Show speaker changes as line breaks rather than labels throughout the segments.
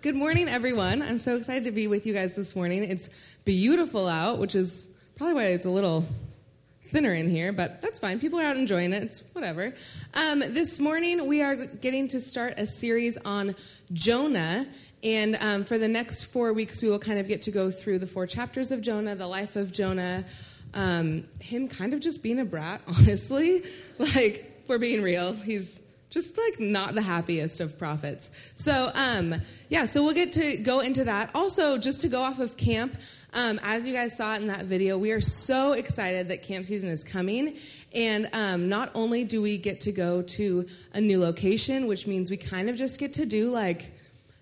Good morning, everyone. I'm so excited to be with you guys this morning. It's beautiful out, which is probably why it's a little thinner in here, but that's fine. People are out enjoying it. It's whatever. Um, this morning, we are getting to start a series on Jonah. And um, for the next four weeks, we will kind of get to go through the four chapters of Jonah, the life of Jonah, um, him kind of just being a brat, honestly. Like, we're being real. He's just like not the happiest of prophets. So, um, yeah, so we'll get to go into that. Also, just to go off of camp, um, as you guys saw in that video, we are so excited that camp season is coming. And um, not only do we get to go to a new location, which means we kind of just get to do like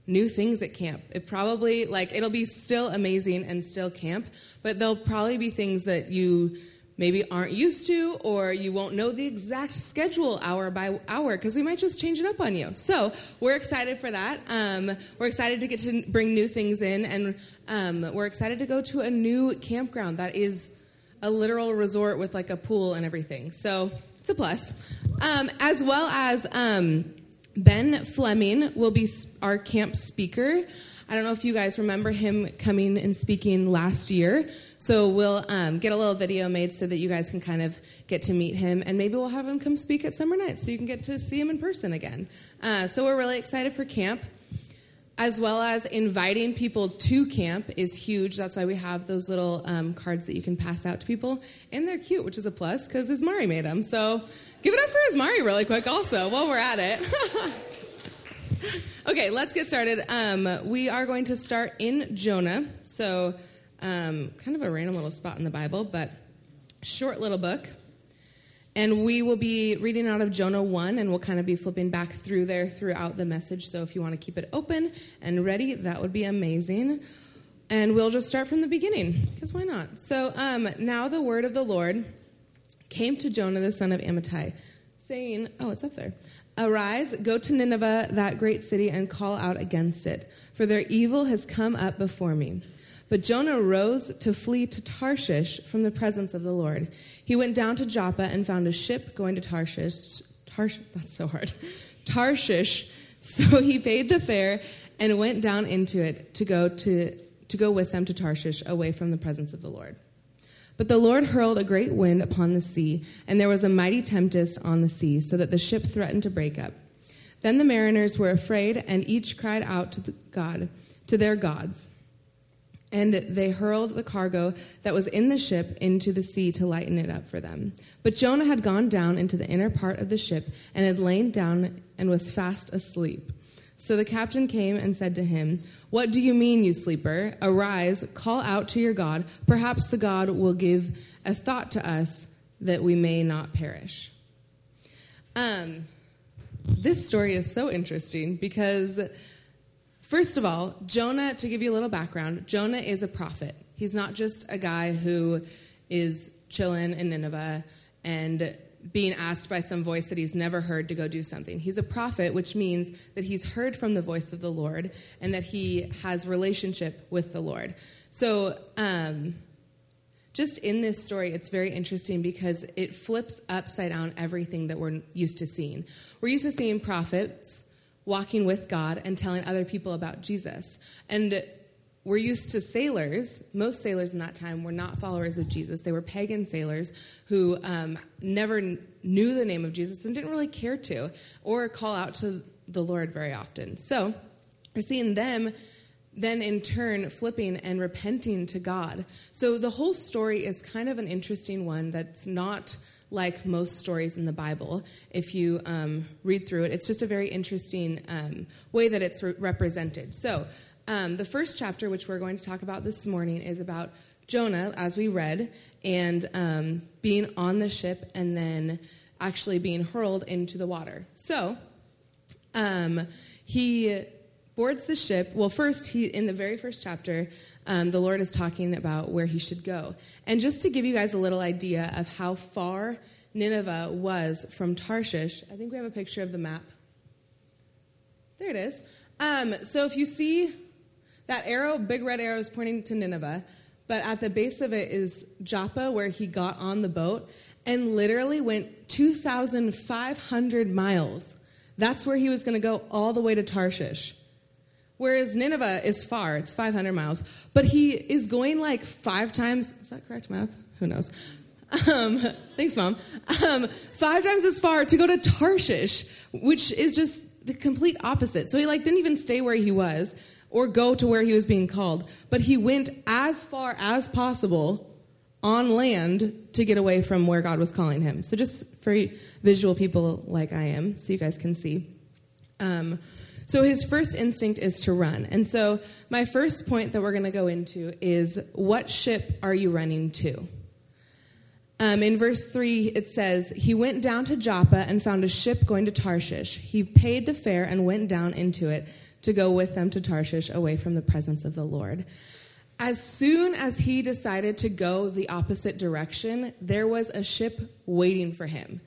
new things at camp. It probably, like, it'll be still amazing and still camp, but there'll probably be things that you maybe aren't used to, or you won't know the exact schedule hour by hour because we might just change it up on you. So we're excited for that. Um, we're excited to get to bring new things in, and um, we're excited to go to a new campground that is a literal resort with like a pool and everything. So it's a plus. Um, as well as um, Ben Fleming will be our camp speaker. I don't know if you guys remember him coming and speaking last year. So we'll um, get a little video made so that you guys can kind of get to meet him, and maybe we'll have him come speak at summer night so you can get to see him in person again. Uh, so we're really excited for camp. As well as inviting people to camp is huge. That's why we have those little um, cards that you can pass out to people. And they're cute, which is a plus because Ismari made them. So give it up for Ismari really quick, also, while we're at it. okay, let's get started. Um, we are going to start in Jonah. So um, kind of a random little spot in the Bible, but short little book. And we will be reading out of Jonah 1, and we'll kind of be flipping back through there throughout the message. So if you want to keep it open and ready, that would be amazing. And we'll just start from the beginning, because why not? So um, now the word of the Lord came to Jonah, the son of Amittai, saying, Oh, it's up there. Arise, go to Nineveh, that great city, and call out against it, for their evil has come up before me. But Jonah rose to flee to Tarshish from the presence of the Lord. He went down to Joppa and found a ship going to Tarshish. Tarshish, that's so hard. Tarshish. So he paid the fare and went down into it to go to to go with them to Tarshish away from the presence of the Lord. But the Lord hurled a great wind upon the sea, and there was a mighty tempest on the sea, so that the ship threatened to break up. Then the mariners were afraid, and each cried out to God, to their gods. And they hurled the cargo that was in the ship into the sea to lighten it up for them. But Jonah had gone down into the inner part of the ship and had lain down and was fast asleep. So the captain came and said to him, What do you mean, you sleeper? Arise, call out to your God. Perhaps the God will give a thought to us that we may not perish. Um, this story is so interesting because First of all, Jonah, to give you a little background, Jonah is a prophet. He's not just a guy who is chilling in Nineveh and being asked by some voice that he's never heard to go do something. He's a prophet, which means that he's heard from the voice of the Lord and that he has relationship with the Lord. So, um, just in this story, it's very interesting because it flips upside down everything that we're used to seeing. We're used to seeing prophets walking with God and telling other people about Jesus. And we're used to sailors. Most sailors in that time were not followers of Jesus. They were pagan sailors who um, never knew the name of Jesus and didn't really care to or call out to the Lord very often. So we're seeing them then in turn flipping and repenting to God. So the whole story is kind of an interesting one that's not like most stories in the Bible. If you um, read through it, it's just a very interesting um, way that it's re- represented. So, um, the first chapter, which we're going to talk about this morning, is about Jonah, as we read, and um, being on the ship and then actually being hurled into the water. So, um, he boards the ship. Well, first, he in the very first chapter, um, the Lord is talking about where he should go. And just to give you guys a little idea of how far Nineveh was from Tarshish, I think we have a picture of the map. There it is. Um, so if you see that arrow, big red arrow is pointing to Nineveh, but at the base of it is Joppa, where he got on the boat and literally went 2,500 miles. That's where he was going to go all the way to Tarshish Whereas Nineveh is far, it's 500 miles. But he is going like five times, is that correct math? Who knows? Um, thanks, Mom. Um, five times as far to go to Tarshish, which is just the complete opposite. So he like didn't even stay where he was or go to where he was being called, but he went as far as possible on land to get away from where God was calling him. So just for visual people like I am, so you guys can see. Um, so his first instinct is to run. And so my first point that we're going to go into is what ship are you running to? Um, in verse 3, it says, He went down to Joppa and found a ship going to Tarshish. He paid the fare and went down into it to go with them to Tarshish away from the presence of the Lord. As soon as he decided to go the opposite direction, there was a ship waiting for him.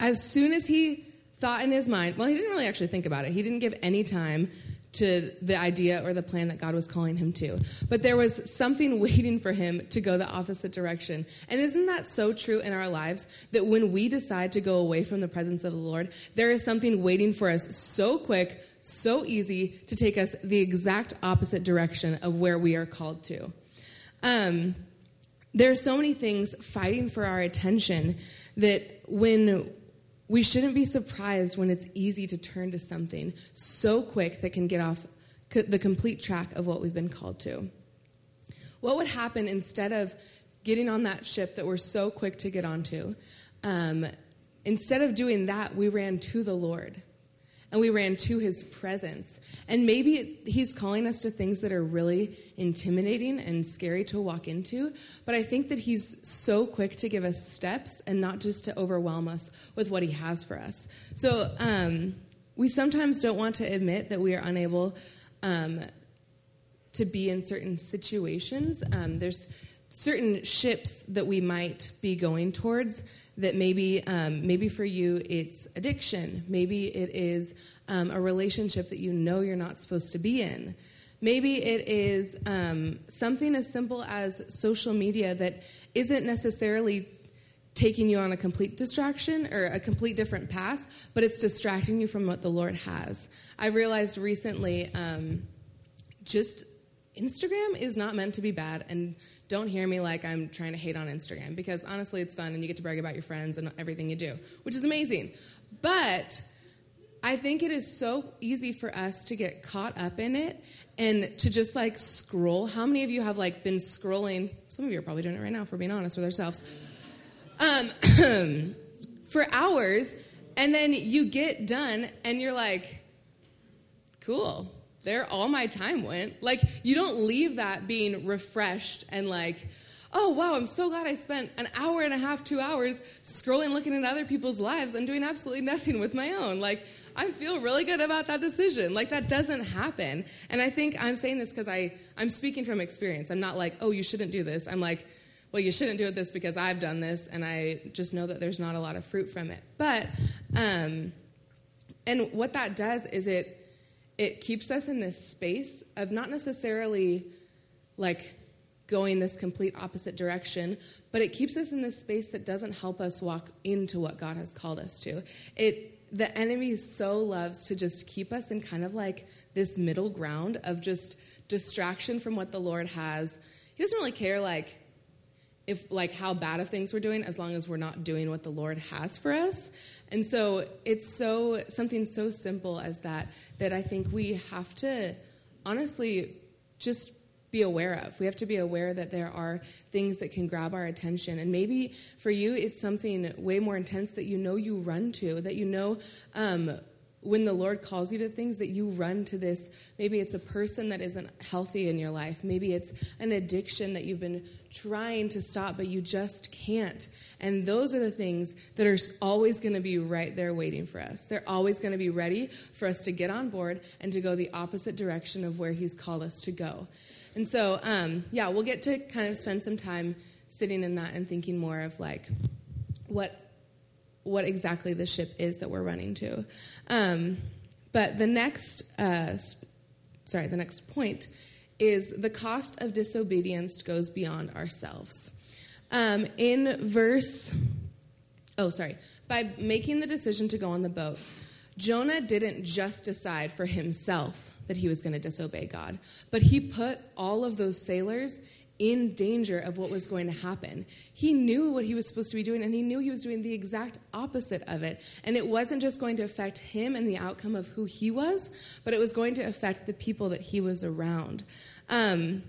As soon as he thought in his mind, well, he didn't really actually think about it, he didn't give any time to the idea or the plan that God was calling him to. But there was something waiting for him to go the opposite direction. And isn't that so true in our lives that when we decide to go away from the presence of the Lord, there is something waiting for us so quick, so easy to take us the exact opposite direction of where we are called to. Um, there are so many things fighting for our attention that when we shouldn't be surprised when it's easy to turn to something so quick that can get off the complete track of what we've been called to. What would happen instead of getting on that ship that we're so quick to get onto? Um, instead of doing that, we ran to the Lord and we ran to his presence. And maybe he's calling us to things that are really intimidating and scary to walk into, but I think that he's so quick to give us steps and not just to overwhelm us with what he has for us. So um, we sometimes don't want to admit that we are unable um, to be in certain situations. Um, there's certain ships that we might be going towards that maybe um, maybe for you it's addiction. Maybe it is um, a relationship that you know you're not supposed to be in. Maybe it is um, something as simple as social media that isn't necessarily taking you on a complete distraction or a complete different path but it's distracting you from what the lord has. I realized recently um, just instagram is not meant to be bad and don't hear me like I'm trying to hate on Instagram because honestly, it's fun and you get to brag about your friends and everything you do, which is amazing. But I think it is so easy for us to get caught up in it and to just like scroll. How many of you have like been scrolling? Some of you are probably doing it right now, we're being honest with ourselves. Um, for hours, and then you get done and you're like, cool there all my time went. Like, you don't leave that being refreshed and like, oh, wow, I'm so glad I spent an hour and a half, two hours scrolling, looking at other people's lives and doing absolutely nothing with my own. Like, I feel really good about that decision. Like, that doesn't happen. And I think I'm saying this because I'm speaking from experience. I'm not like, oh, you shouldn't do this. I'm like, well, you shouldn't do it this because I've done this, and I just know that there's not a lot of fruit from it. But, um, and what that does is it it keeps us in this space of not necessarily like going this complete opposite direction, but it keeps us in this space that doesn't help us walk into what God has called us to. It the enemy so loves to just keep us in kind of like this middle ground of just distraction from what the Lord has. He doesn't really care like if like how bad of things we're doing as long as we're not doing what the Lord has for us. And so it's so something so simple as that that I think we have to honestly just be aware of. We have to be aware that there are things that can grab our attention. And maybe for you, it's something way more intense that you know you run to, that you know um, when the Lord calls you to things that you run to this. Maybe it's a person that isn't healthy in your life. Maybe it's an addiction that you've been trying to stop, but you just can't. And those are the things that are always going to be right there waiting for us. They're always going to be ready for us to get on board and to go the opposite direction of where He's called us to go. And so, um, yeah, we'll get to kind of spend some time sitting in that and thinking more of like what what exactly the ship is that we're running to. Um, but the next, uh, sorry, the next point is the cost of disobedience goes beyond ourselves. Um, in verse, oh, sorry, by making the decision to go on the boat, Jonah didn't just decide for himself that he was going to disobey God. But he put all of those sailors in danger of what was going to happen. He knew what he was supposed to be doing, and he knew he was doing the exact opposite of it. And it wasn't just going to affect him and the outcome of who he was, but it was going to affect the people that he was around. Um,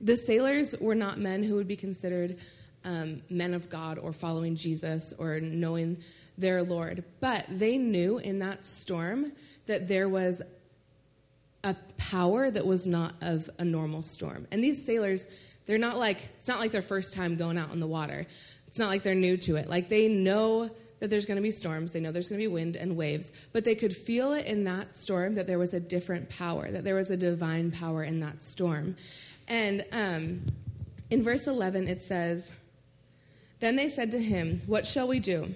the sailors were not men who would be considered um, men of God or following Jesus or knowing their Lord, but they knew in that storm that there was a power that was not of a normal storm. And these sailors, they're not like, it's not like their first time going out in the water. It's not like they're new to it. Like they know that there's going to be storms, they know there's going to be wind and waves, but they could feel it in that storm that there was a different power, that there was a divine power in that storm. And um, in verse 11, it says, Then they said to him, What shall we do?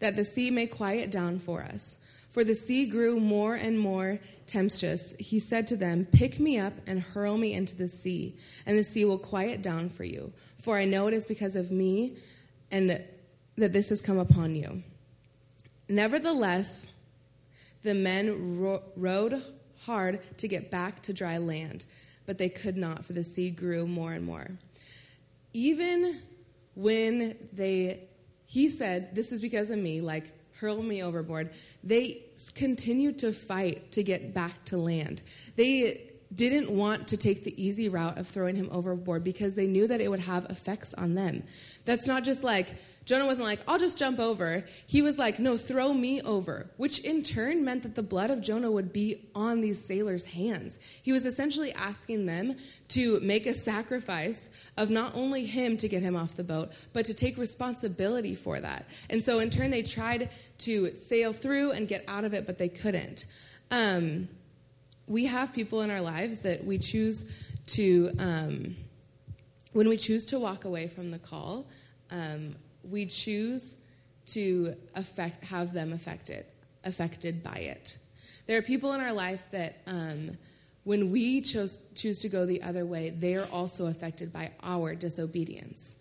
That the sea may quiet down for us. For the sea grew more and more tempestuous, he said to them, Pick me up and hurl me into the sea, and the sea will quiet down for you. For I know it is because of me and that this has come upon you. Nevertheless, the men ro- rowed hard to get back to dry land, but they could not, for the sea grew more and more. Even when they, he said, This is because of me, like, hurl me overboard, they continued to fight to get back to land. They didn't want to take the easy route of throwing him overboard because they knew that it would have effects on them. That's not just like, Jonah wasn't like, I'll just jump over. He was like, no, throw me over, which in turn meant that the blood of Jonah would be on these sailors' hands. He was essentially asking them to make a sacrifice of not only him to get him off the boat, but to take responsibility for that. And so in turn, they tried to sail through and get out of it, but they couldn't. Um, we have people in our lives that we choose to, um, when we choose to walk away from the call, um, we choose to affect, have them affected, affected by it. There are people in our life that, um, when we chose, choose to go the other way, they are also affected by our disobedience.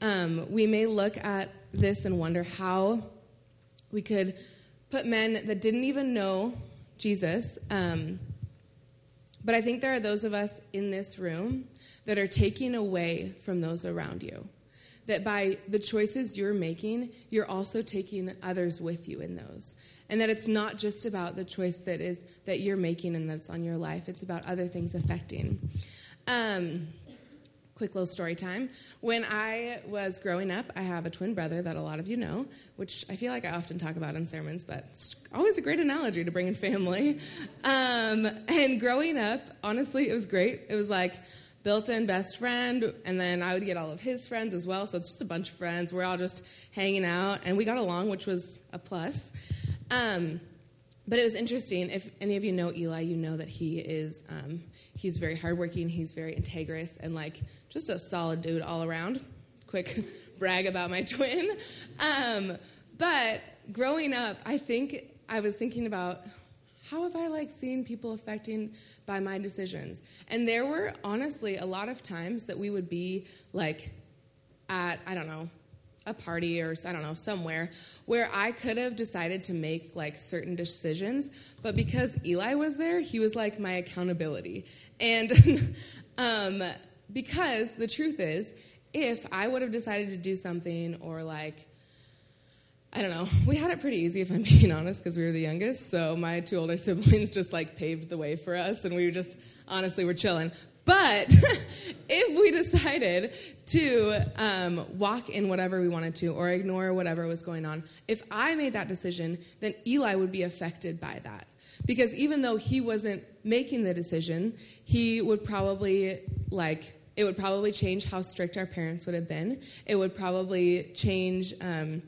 Um, we may look at this and wonder how we could put men that didn't even know Jesus. Um, but I think there are those of us in this room that are taking away from those around you that by the choices you're making, you're also taking others with you in those. And that it's not just about the choice that is that you're making and that's on your life. It's about other things affecting. Um, quick little story time. When I was growing up, I have a twin brother that a lot of you know, which I feel like I often talk about in sermons, but it's always a great analogy to bring in family. Um, and growing up, honestly, it was great. It was like built in best friend, and then I would get all of his friends as well. So it's just a bunch of friends. We're all just hanging out, and we got along, which was a plus. Um, but it was interesting. If any of you know Eli, you know that he is um, he's very hardworking. He's very integrous and like just a solid dude all around. Quick brag about my twin. Um, but growing up, I think I was thinking about how have I like seen people affecting by my decisions? And there were honestly a lot of times that we would be like at, I don't know, a party or I don't know, somewhere where I could have decided to make like certain decisions, but because Eli was there, he was like my accountability. And um, because the truth is, if I would have decided to do something or like I don't know. We had it pretty easy, if I'm being honest, because we were the youngest. So my two older siblings just like paved the way for us, and we were just honestly were chilling. But if we decided to um, walk in whatever we wanted to or ignore whatever was going on, if I made that decision, then Eli would be affected by that. Because even though he wasn't making the decision, he would probably like it would probably change how strict our parents would have been. It would probably change. Um,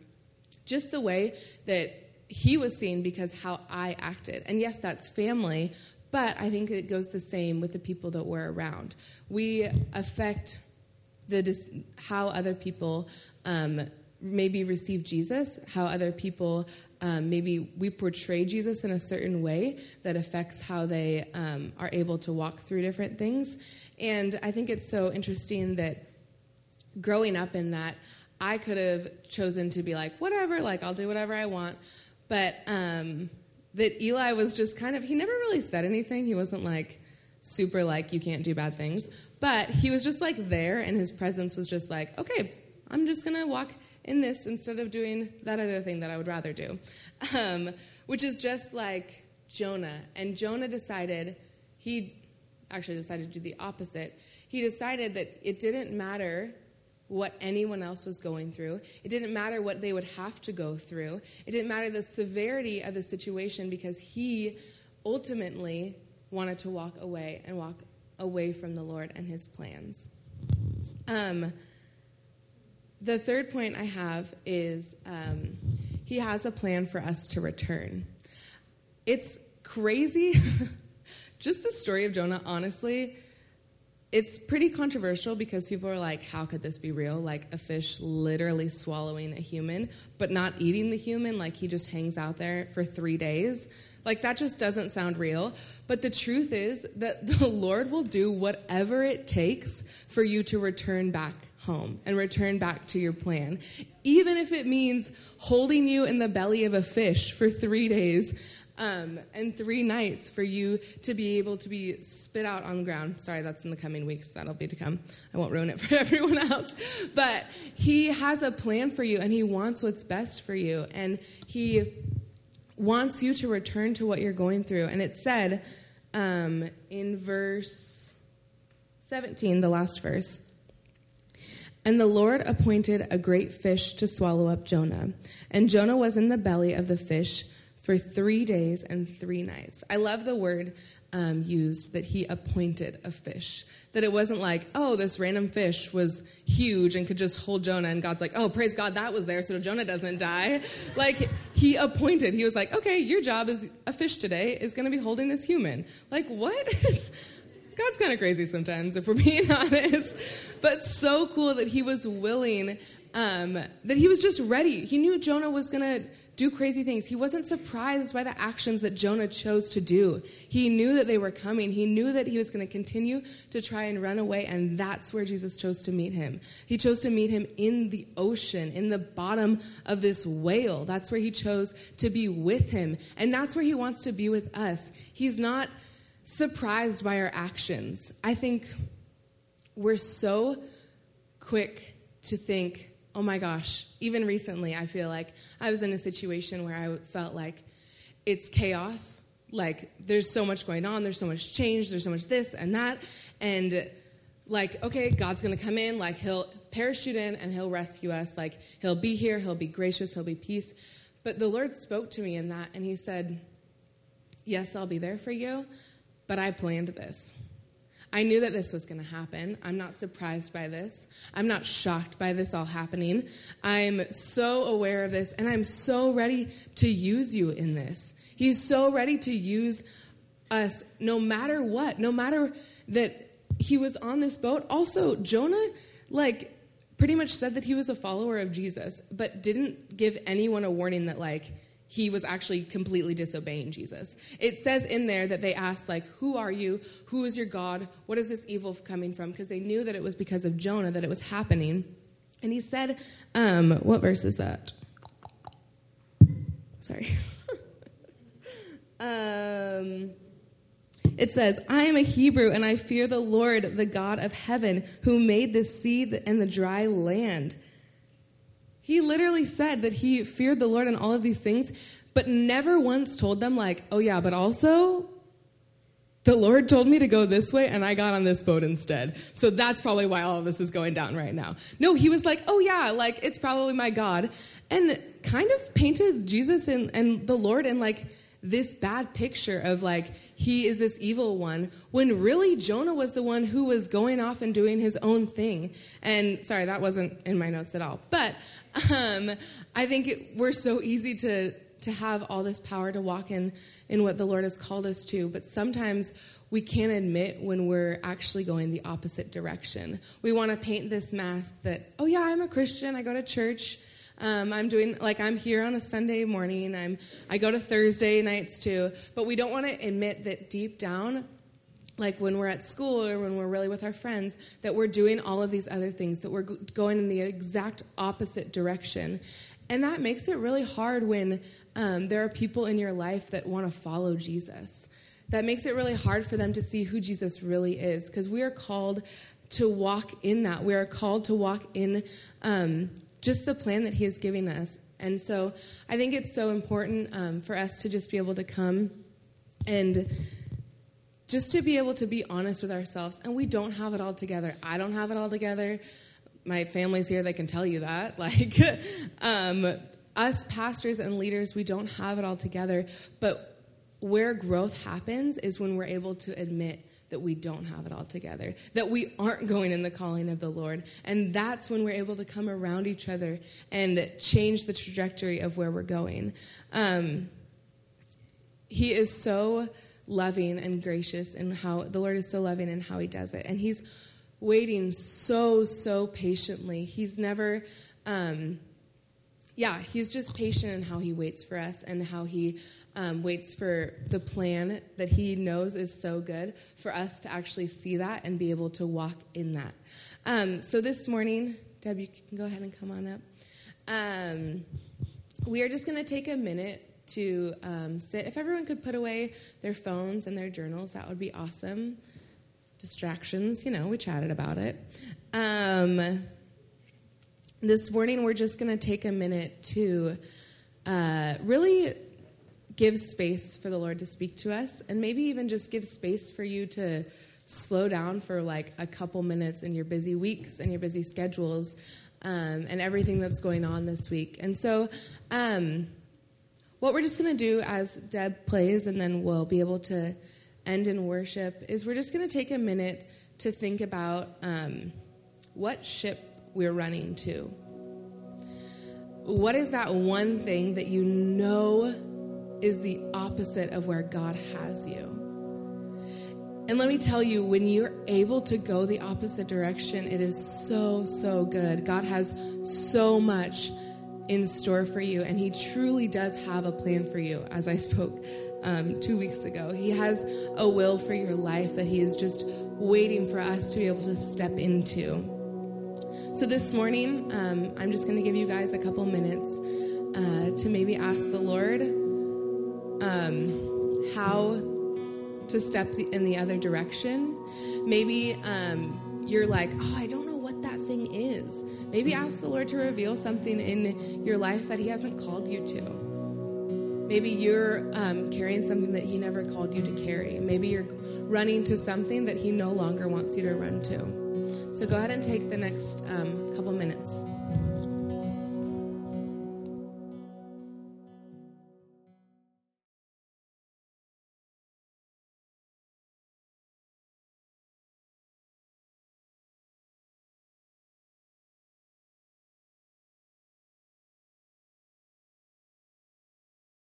just the way that he was seen because how I acted. And yes, that's family, but I think it goes the same with the people that we're around. We affect the how other people um, maybe receive Jesus, how other people um, maybe we portray Jesus in a certain way that affects how they um, are able to walk through different things. And I think it's so interesting that growing up in that, I could have chosen to be like, whatever, like I'll do whatever I want. But um, that Eli was just kind of, he never really said anything. He wasn't like super like, you can't do bad things. But he was just like there, and his presence was just like, okay, I'm just to walk in this instead of doing that other thing that I would rather do. Um, which is just like Jonah. And Jonah decided, he actually decided to do the opposite. He decided that it didn't matter what anyone else was going through. It didn't matter what they would have to go through. It didn't matter the severity of the situation because he ultimately wanted to walk away and walk away from the Lord and his plans. Um, the third point I have is um, he has a plan for us to return. It's crazy. Just the story of Jonah, honestly, it's pretty controversial because people are like, how could this be real? Like a fish literally swallowing a human, but not eating the human, like he just hangs out there for three days. Like that just doesn't sound real. But the truth is that the Lord will do whatever it takes for you to return back home and return back to your plan. Even if it means holding you in the belly of a fish for three days um, and three nights for you to be able to be spit out on the ground. Sorry, that's in the coming weeks. That'll be to come. I won't ruin it for everyone else. But He has a plan for you, and He wants what's best for you. And He wants you to return to what you're going through. And it said um, in verse 17, the last verse. And the Lord appointed a great fish to swallow up Jonah. And Jonah was in the belly of the fish for three days and three nights. I love the word um, used that he appointed a fish. That it wasn't like, oh, this random fish was huge and could just hold Jonah, and God's like, oh, praise God, that was there so Jonah doesn't die. Like, he appointed, he was like, okay, your job as a fish today is going to be holding this human. Like, what? God's kind of crazy sometimes, if we're being honest. But so cool that he was willing, um, that he was just ready. He knew Jonah was going to do crazy things. He wasn't surprised by the actions that Jonah chose to do. He knew that they were coming. He knew that he was going to continue to try and run away, and that's where Jesus chose to meet him. He chose to meet him in the ocean, in the bottom of this whale. That's where he chose to be with him, and that's where he wants to be with us. He's not surprised by our actions. I think we're so quick to think, oh my gosh, even recently, I feel like I was in a situation where I felt like it's chaos. Like, there's so much going on, there's so much change, there's so much this and that. And, like, okay, God's gonna come in, like, He'll parachute in and He'll rescue us. Like, He'll be here, He'll be gracious, He'll be peace. But the Lord spoke to me in that, and He said, Yes, I'll be there for you, but I planned this. I knew that this was going to happen. I'm not surprised by this. I'm not shocked by this all happening. I'm so aware of this, and I'm so ready to use you in this. He's so ready to use us no matter what, no matter that he was on this boat. Also, Jonah, like, pretty much said that he was a follower of Jesus, but didn't give anyone a warning that, like, he was actually completely disobeying Jesus. It says in there that they asked, like, who are you? Who is your God? What is this evil coming from? Because they knew that it was because of Jonah that it was happening. And he said, um, what verse is that? Sorry. um, it says, I am a Hebrew and I fear the Lord, the God of heaven, who made the sea and the dry land. He literally said that he feared the Lord and all of these things, but never once told them, like, oh yeah, but also the Lord told me to go this way and I got on this boat instead. So that's probably why all of this is going down right now. No, he was like, oh yeah, like it's probably my God. And kind of painted Jesus and, and the Lord and like this bad picture of like he is this evil one when really Jonah was the one who was going off and doing his own thing. And sorry, that wasn't in my notes at all. But um, I think it, we're so easy to to have all this power to walk in in what the Lord has called us to, but sometimes we can't admit when we're actually going the opposite direction. We want to paint this mask that, oh yeah, I'm a Christian, I go to church, um, I'm doing like I'm here on a Sunday morning. I'm I go to Thursday nights too, but we don't want to admit that deep down like when we're at school or when we're really with our friends, that we're doing all of these other things, that we're going in the exact opposite direction. And that makes it really hard when um, there are people in your life that want to follow Jesus. That makes it really hard for them to see who Jesus really is because we are called to walk in that. We are called to walk in um, just the plan that He is giving us. And so I think it's so important um, for us to just be able to come and just to be able to be honest with ourselves. And we don't have it all together. I don't have it all together. My family's here, they can tell you that. Like, um, us pastors and leaders, we don't have it all together. But where growth happens is when we're able to admit that we don't have it all together, that we aren't going in the calling of the Lord. And that's when we're able to come around each other and change the trajectory of where we're going. Um, he is so loving and gracious and how the Lord is so loving and how he does it. And he's waiting so, so patiently. He's never, um, yeah, he's just patient in how he waits for us and how he um, waits for the plan that he knows is so good for us to actually see that and be able to walk in that. Um, so this morning, Deb, you can go ahead and come on up. Um, we are just going to take a minute to um, sit. If everyone could put away their phones and their journals, that would be awesome. Distractions, you know, we chatted about it. Um, this morning, we're just going to take a minute to uh, really give space for the Lord to speak to us, and maybe even just give space for you to slow down for like a couple minutes in your busy weeks and your busy schedules um, and everything that's going on this week. And so, um, what we're just going to do as Deb plays, and then we'll be able to end in worship, is we're just going to take a minute to think about um, what ship we're running to. What is that one thing that you know is the opposite of where God has you? And let me tell you, when you're able to go the opposite direction, it is so, so good. God has so much in store for you, and He truly does have a plan for you, as I spoke um, two weeks ago. He has a will for your life that He is just waiting for us to be able to step into. So this morning, um, I'm just going to give you guys a couple minutes uh, to maybe ask the Lord um, how to step the, in the other direction. Maybe um, you're like, oh, I don't know what that thing is. Maybe ask the Lord to reveal something in your life that He hasn't called you to. Maybe you're um, carrying something that He never called you to carry. Maybe you're running to something that He no longer wants you to run to. So go ahead and take the next um, couple minutes.